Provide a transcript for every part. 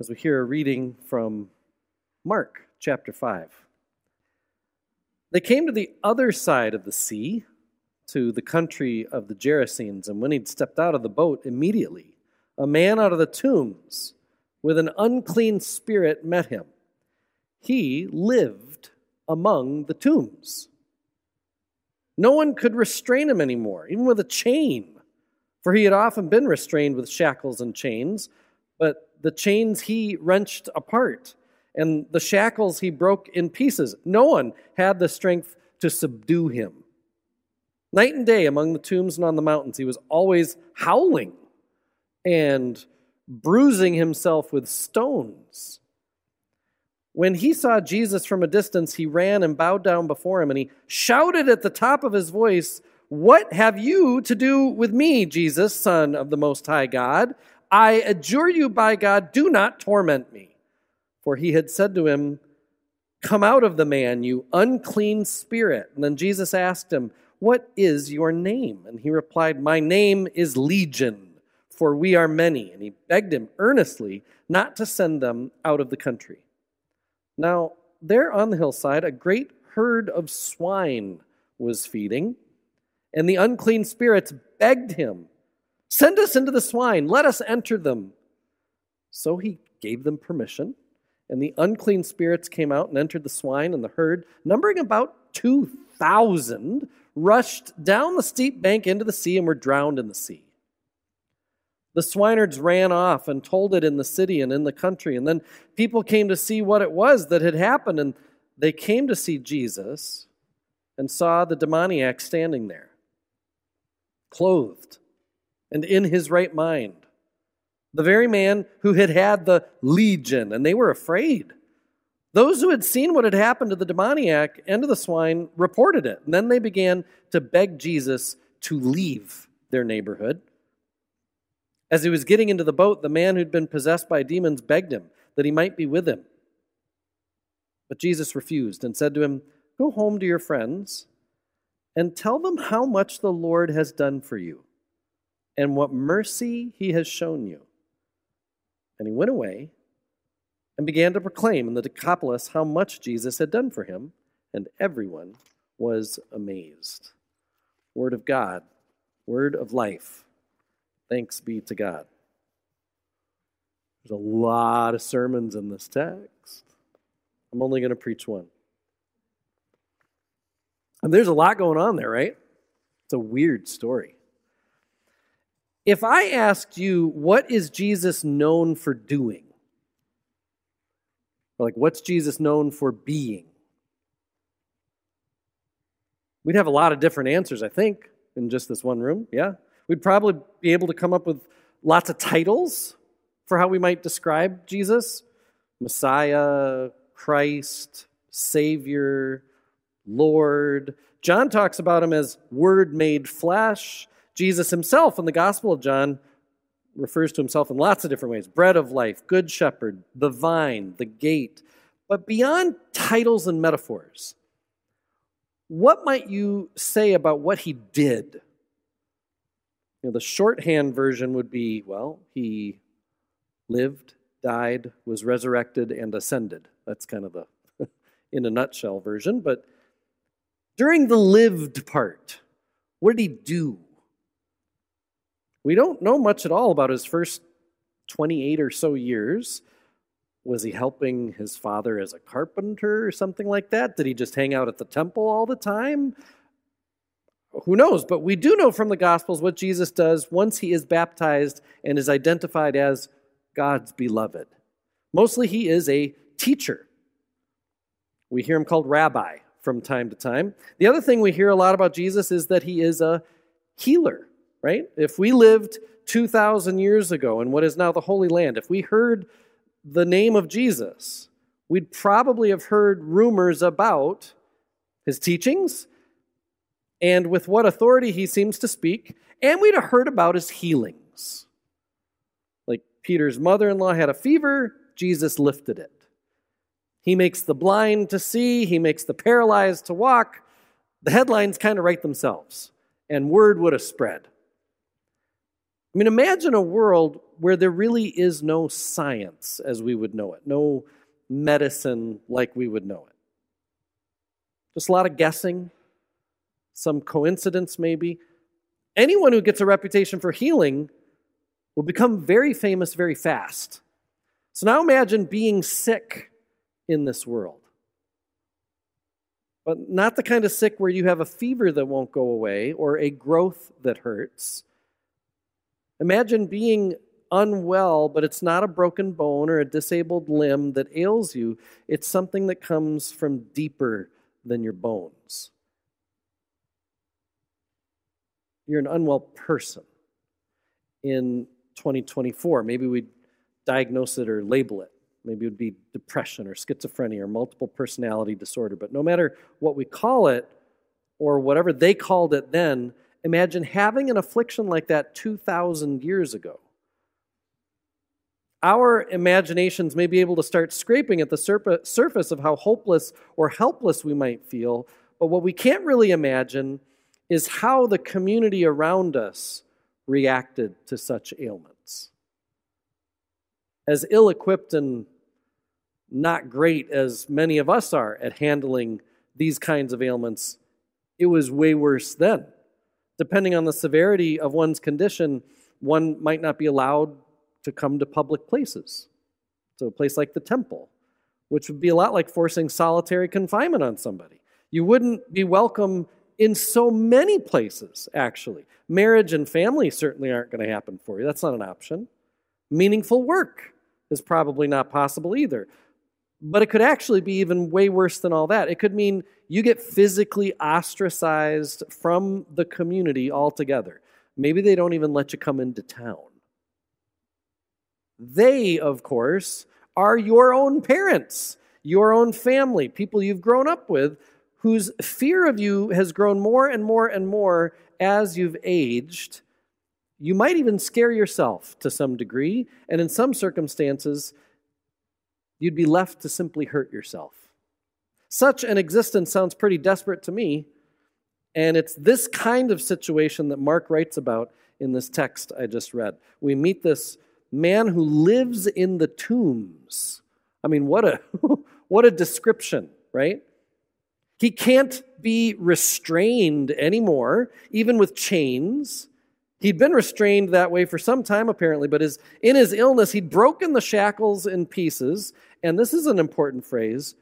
as we hear a reading from Mark chapter 5. They came to the other side of the sea, to the country of the Gerasenes, and when he'd stepped out of the boat, immediately a man out of the tombs with an unclean spirit met him. He lived among the tombs. No one could restrain him anymore, even with a chain, for he had often been restrained with shackles and chains, but the chains he wrenched apart, and the shackles he broke in pieces. No one had the strength to subdue him. Night and day among the tombs and on the mountains, he was always howling and bruising himself with stones. When he saw Jesus from a distance, he ran and bowed down before him, and he shouted at the top of his voice, What have you to do with me, Jesus, Son of the Most High God? I adjure you by God, do not torment me. For he had said to him, Come out of the man, you unclean spirit. And then Jesus asked him, What is your name? And he replied, My name is Legion, for we are many. And he begged him earnestly not to send them out of the country. Now, there on the hillside, a great herd of swine was feeding, and the unclean spirits begged him Send us into the swine, let us enter them. So he gave them permission, and the unclean spirits came out and entered the swine, and the herd, numbering about 2,000, rushed down the steep bank into the sea and were drowned in the sea. The swineherds ran off and told it in the city and in the country, and then people came to see what it was that had happened, and they came to see Jesus and saw the demoniac standing there, clothed and in his right mind. The very man who had had the legion, and they were afraid. Those who had seen what had happened to the demoniac and to the swine reported it, and then they began to beg Jesus to leave their neighborhood. As he was getting into the boat, the man who'd been possessed by demons begged him that he might be with him. But Jesus refused and said to him, Go home to your friends and tell them how much the Lord has done for you and what mercy he has shown you. And he went away and began to proclaim in the Decapolis how much Jesus had done for him, and everyone was amazed. Word of God, word of life. Thanks be to God. There's a lot of sermons in this text. I'm only going to preach one. And there's a lot going on there, right? It's a weird story. If I asked you, what is Jesus known for doing? Or like, what's Jesus known for being? We'd have a lot of different answers, I think, in just this one room. Yeah. We'd probably be able to come up with lots of titles for how we might describe Jesus Messiah, Christ, Savior, Lord. John talks about him as Word made flesh. Jesus himself in the Gospel of John refers to himself in lots of different ways bread of life, good shepherd, the vine, the gate. But beyond titles and metaphors, what might you say about what he did? You know, the shorthand version would be well, he lived, died, was resurrected, and ascended. That's kind of the, in a nutshell, version. But during the lived part, what did he do? We don't know much at all about his first 28 or so years. Was he helping his father as a carpenter or something like that? Did he just hang out at the temple all the time? Who knows? But we do know from the Gospels what Jesus does once he is baptized and is identified as God's beloved. Mostly he is a teacher. We hear him called rabbi from time to time. The other thing we hear a lot about Jesus is that he is a healer right? If we lived 2,000 years ago in what is now the Holy Land, if we heard the name of Jesus, we'd probably have heard rumors about his teachings and with what authority he seems to speak, and we'd have heard about his healings. Like Peter's mother in law had a fever, Jesus lifted it. He makes the blind to see, he makes the paralyzed to walk. The headlines kind of write themselves, and word would have spread. I mean, imagine a world where there really is no science as we would know it, no medicine like we would know it. Just a lot of guessing, some coincidence maybe. Anyone who gets a reputation for healing will become very famous very fast. So now imagine being sick in this world. But not the kind of sick where you have a fever that won't go away or a growth that hurts. Imagine being unwell, but it's not a broken bone or a disabled limb that ails you. It's something that comes from deeper than your bones. You're an unwell person in 2024. Maybe we'd diagnose it or label it. Maybe it would be depression or schizophrenia or multiple personality disorder. But no matter what we call it or whatever they called it then, imagine having an affliction like that 2,000 years ago our imaginations may be able to start scraping at the surface of how hopeless or helpless we might feel, but what we can't really imagine is how the community around us reacted to such ailments. As ill equipped and not great as many of us are at handling these kinds of ailments, it was way worse then. Depending on the severity of one's condition, one might not be allowed to come to public places. So, a place like the temple, which would be a lot like forcing solitary confinement on somebody. You wouldn't be welcome in so many places, actually. Marriage and family certainly aren't going to happen for you. That's not an option. Meaningful work is probably not possible either. But it could actually be even way worse than all that. It could mean you get physically ostracized from the community altogether. Maybe they don't even let you come into town. They, of course, are your own parents, your own family, people you've grown up with, whose fear of you has grown more and more and more as you've aged. You might even scare yourself to some degree, and in some circumstances, you'd be left to simply hurt yourself. Such an existence sounds pretty desperate to me, and it's this kind of situation that Mark writes about in this text I just read. We meet this man who lives in the tombs. I mean, what a what a description, right? He can't be restrained anymore, even with chains. He'd been restrained that way for some time, apparently, but his, in his illness, he'd broken the shackles in pieces. And this is an important phrase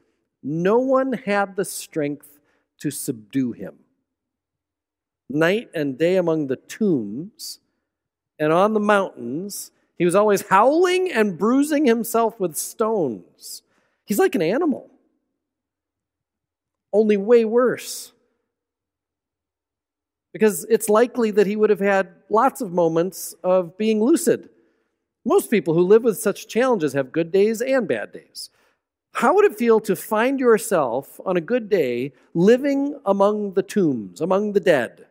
no one had the strength to subdue him. Night and day among the tombs and on the mountains, he was always howling and bruising himself with stones. He's like an animal, only way worse. Because it's likely that he would have had lots of moments of being lucid. Most people who live with such challenges have good days and bad days. How would it feel to find yourself on a good day living among the tombs, among the dead?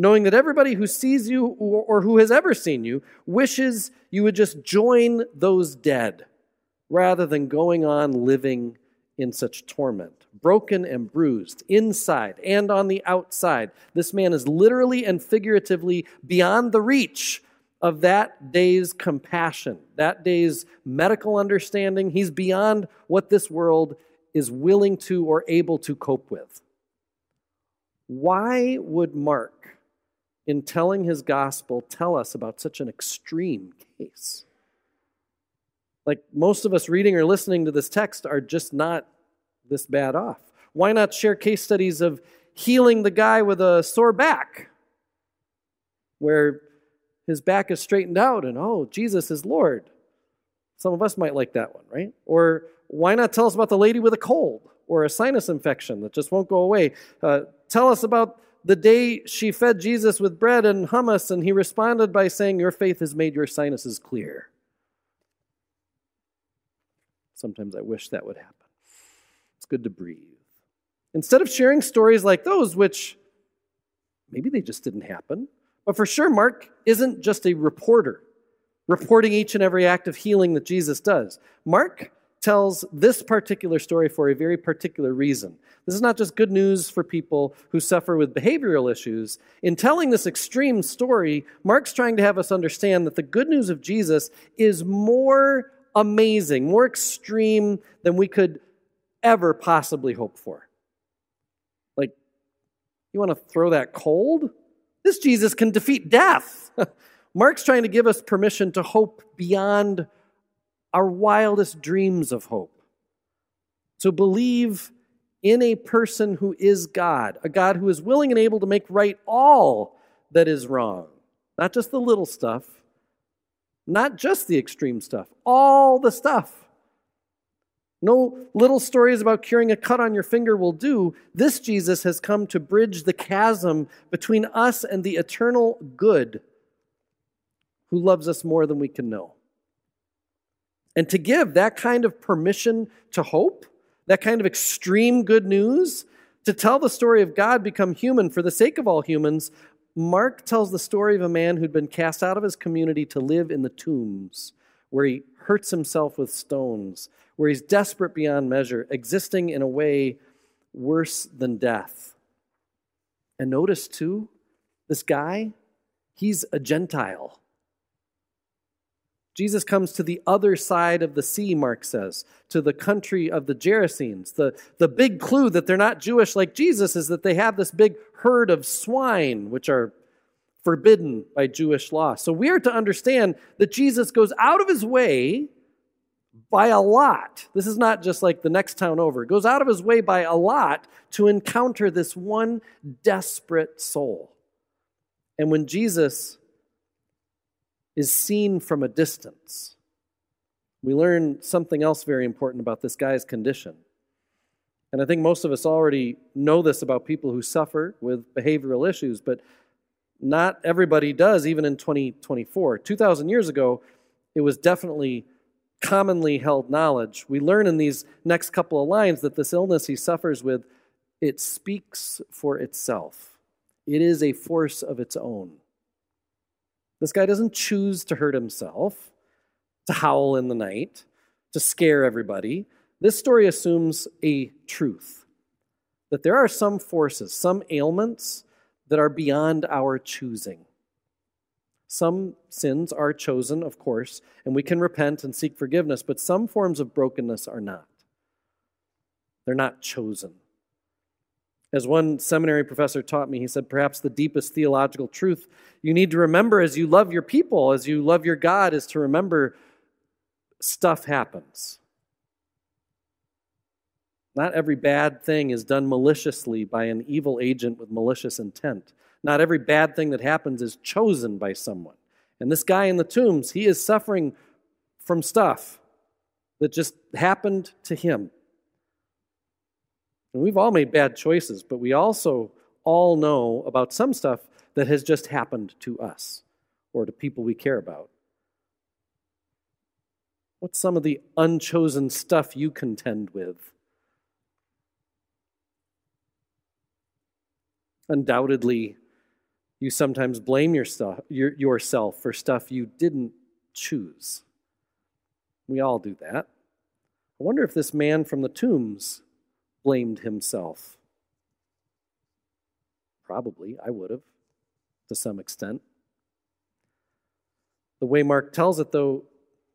knowing that everybody who sees you or who has ever seen you wishes you would just join those dead rather than going on living in such torment. Broken and bruised, inside and on the outside. This man is literally and figuratively beyond the reach of that day's compassion, that day's medical understanding. He's beyond what this world is willing to or able to cope with. Why would Mark in telling his gospel tell us about such an extreme case? Like most of us reading or listening to this text are just not this bad off. Why not share case studies of healing the guy with a sore back, where his back is straightened out and, oh, Jesus is Lord? Some of us might like that one, right? Or why not tell us about the lady with a cold or a sinus infection that just won't go away? Uh, tell us about the day she fed Jesus with bread and hummus, and he responded by saying, Your faith has made your sinuses clear. Sometimes I wish that would happen. It's good to breathe. Instead of sharing stories like those, which maybe they just didn't happen, but for sure, Mark isn't just a reporter reporting each and every act of healing that Jesus does. Mark tells this particular story for a very particular reason. This is not just good news for people who suffer with behavioral issues. In telling this extreme story, Mark's trying to have us understand that the good news of Jesus is more amazing, more extreme than we could ever possibly hope for. Like, you want to throw that cold? This Jesus can defeat death. Mark's trying to give us permission to hope beyond our wildest dreams of hope. To believe in a person who is God, a God who is willing and able to make right all that is wrong, not just the little stuff, not just the extreme stuff, all the stuff. No little stories about curing a cut on your finger will do. This Jesus has come to bridge the chasm between us and the eternal good who loves us more than we can know. And to give that kind of permission to hope, that kind of extreme good news, to tell the story of God become human for the sake of all humans, Mark tells the story of a man who'd been cast out of his community to live in the tombs, where he hurts himself with stones, where he's desperate beyond measure, existing in a way worse than death. And notice, too, this guy, he's a Gentile. Jesus comes to the other side of the sea, Mark says, to the country of the Gerasenes. The, the big clue that they're not Jewish like Jesus is that they have this big herd of swine, which are forbidden by Jewish law. So we are to understand that Jesus goes out of his way by a lot. This is not just like the next town over. Goes out of his way by a lot to encounter this one desperate soul. And when Jesus is seen from a distance. We learn something else very important about this guy's condition. And I think most of us already know this about people who suffer with behavioral issues, but not everybody does, even in 2024. 2,000 years ago, it was definitely commonly held knowledge. We learn in these next couple of lines that this illness he suffers with, it speaks for itself. It is a force of its own. This guy doesn't choose to hurt himself, to howl in the night, to scare everybody. This story assumes a truth that there are some forces, some ailments that are beyond our choosing. Some sins are chosen, of course, and we can repent and seek forgiveness, but some forms of brokenness are not. They're not chosen. As one seminary professor taught me, he said, perhaps the deepest theological truth you need to remember as you love your people, as you love your God, is to remember stuff happens. Not every bad thing is done maliciously by an evil agent with malicious intent. Not every bad thing that happens is chosen by someone. And this guy in the tombs, he is suffering from stuff that just happened to him. And we've all made bad choices, but we also all know about some stuff that has just happened to us or to people we care about. What's some of the unchosen stuff you contend with? Undoubtedly, you sometimes blame yourself, yourself for stuff you didn't choose. We all do that. I wonder if this man from the tombs blamed himself? Probably, I would have, to some extent. The way Mark tells it, though,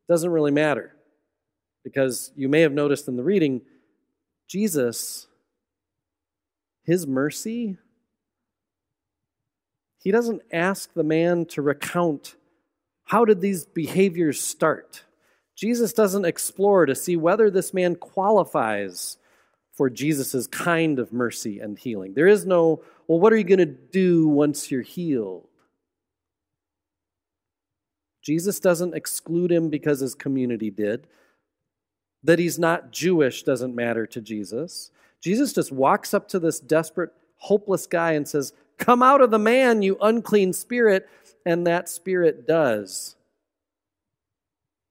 doesn't really matter. Because you may have noticed in the reading, Jesus, his mercy, he doesn't ask the man to recount how did these behaviors start. Jesus doesn't explore to see whether this man qualifies for Jesus' kind of mercy and healing. There is no, well, what are you going to do once you're healed? Jesus doesn't exclude him because his community did. That he's not Jewish doesn't matter to Jesus. Jesus just walks up to this desperate, hopeless guy and says, Come out of the man, you unclean spirit. And that spirit does.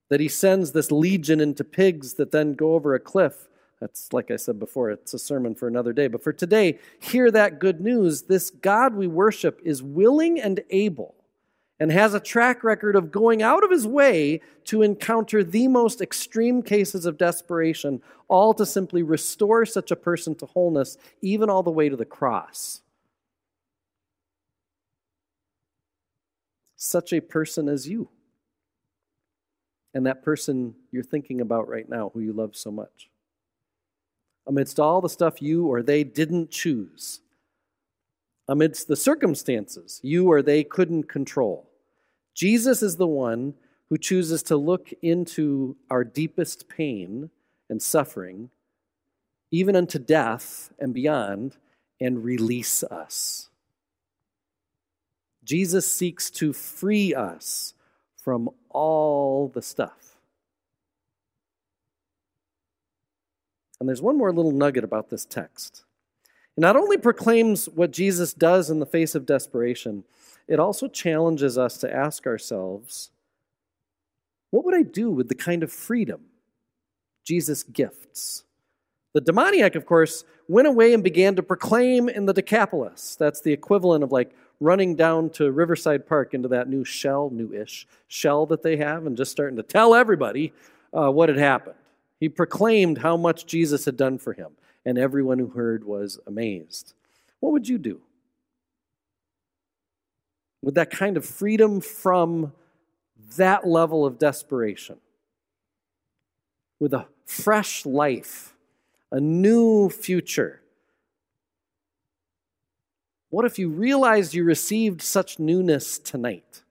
That he sends this legion into pigs that then go over a cliff that's, like I said before, it's a sermon for another day. But for today, hear that good news. This God we worship is willing and able, and has a track record of going out of his way to encounter the most extreme cases of desperation, all to simply restore such a person to wholeness, even all the way to the cross. Such a person as you. And that person you're thinking about right now, who you love so much. Amidst all the stuff you or they didn't choose, amidst the circumstances you or they couldn't control. Jesus is the one who chooses to look into our deepest pain and suffering, even unto death and beyond, and release us. Jesus seeks to free us from all the stuff. And there's one more little nugget about this text. It not only proclaims what Jesus does in the face of desperation, it also challenges us to ask ourselves what would I do with the kind of freedom Jesus gifts? The demoniac, of course, went away and began to proclaim in the Decapolis. That's the equivalent of like running down to Riverside Park into that new shell, new ish shell that they have, and just starting to tell everybody uh, what had happened. He proclaimed how much Jesus had done for him and everyone who heard was amazed. What would you do? With that kind of freedom from that level of desperation, with a fresh life, a new future. What if you realized you received such newness tonight?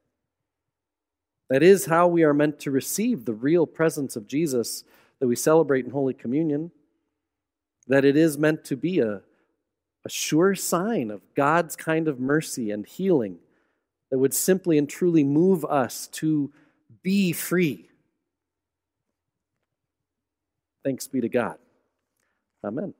That is how we are meant to receive the real presence of Jesus that we celebrate in Holy Communion that it is meant to be a, a sure sign of God's kind of mercy and healing that would simply and truly move us to be free. Thanks be to God. Amen.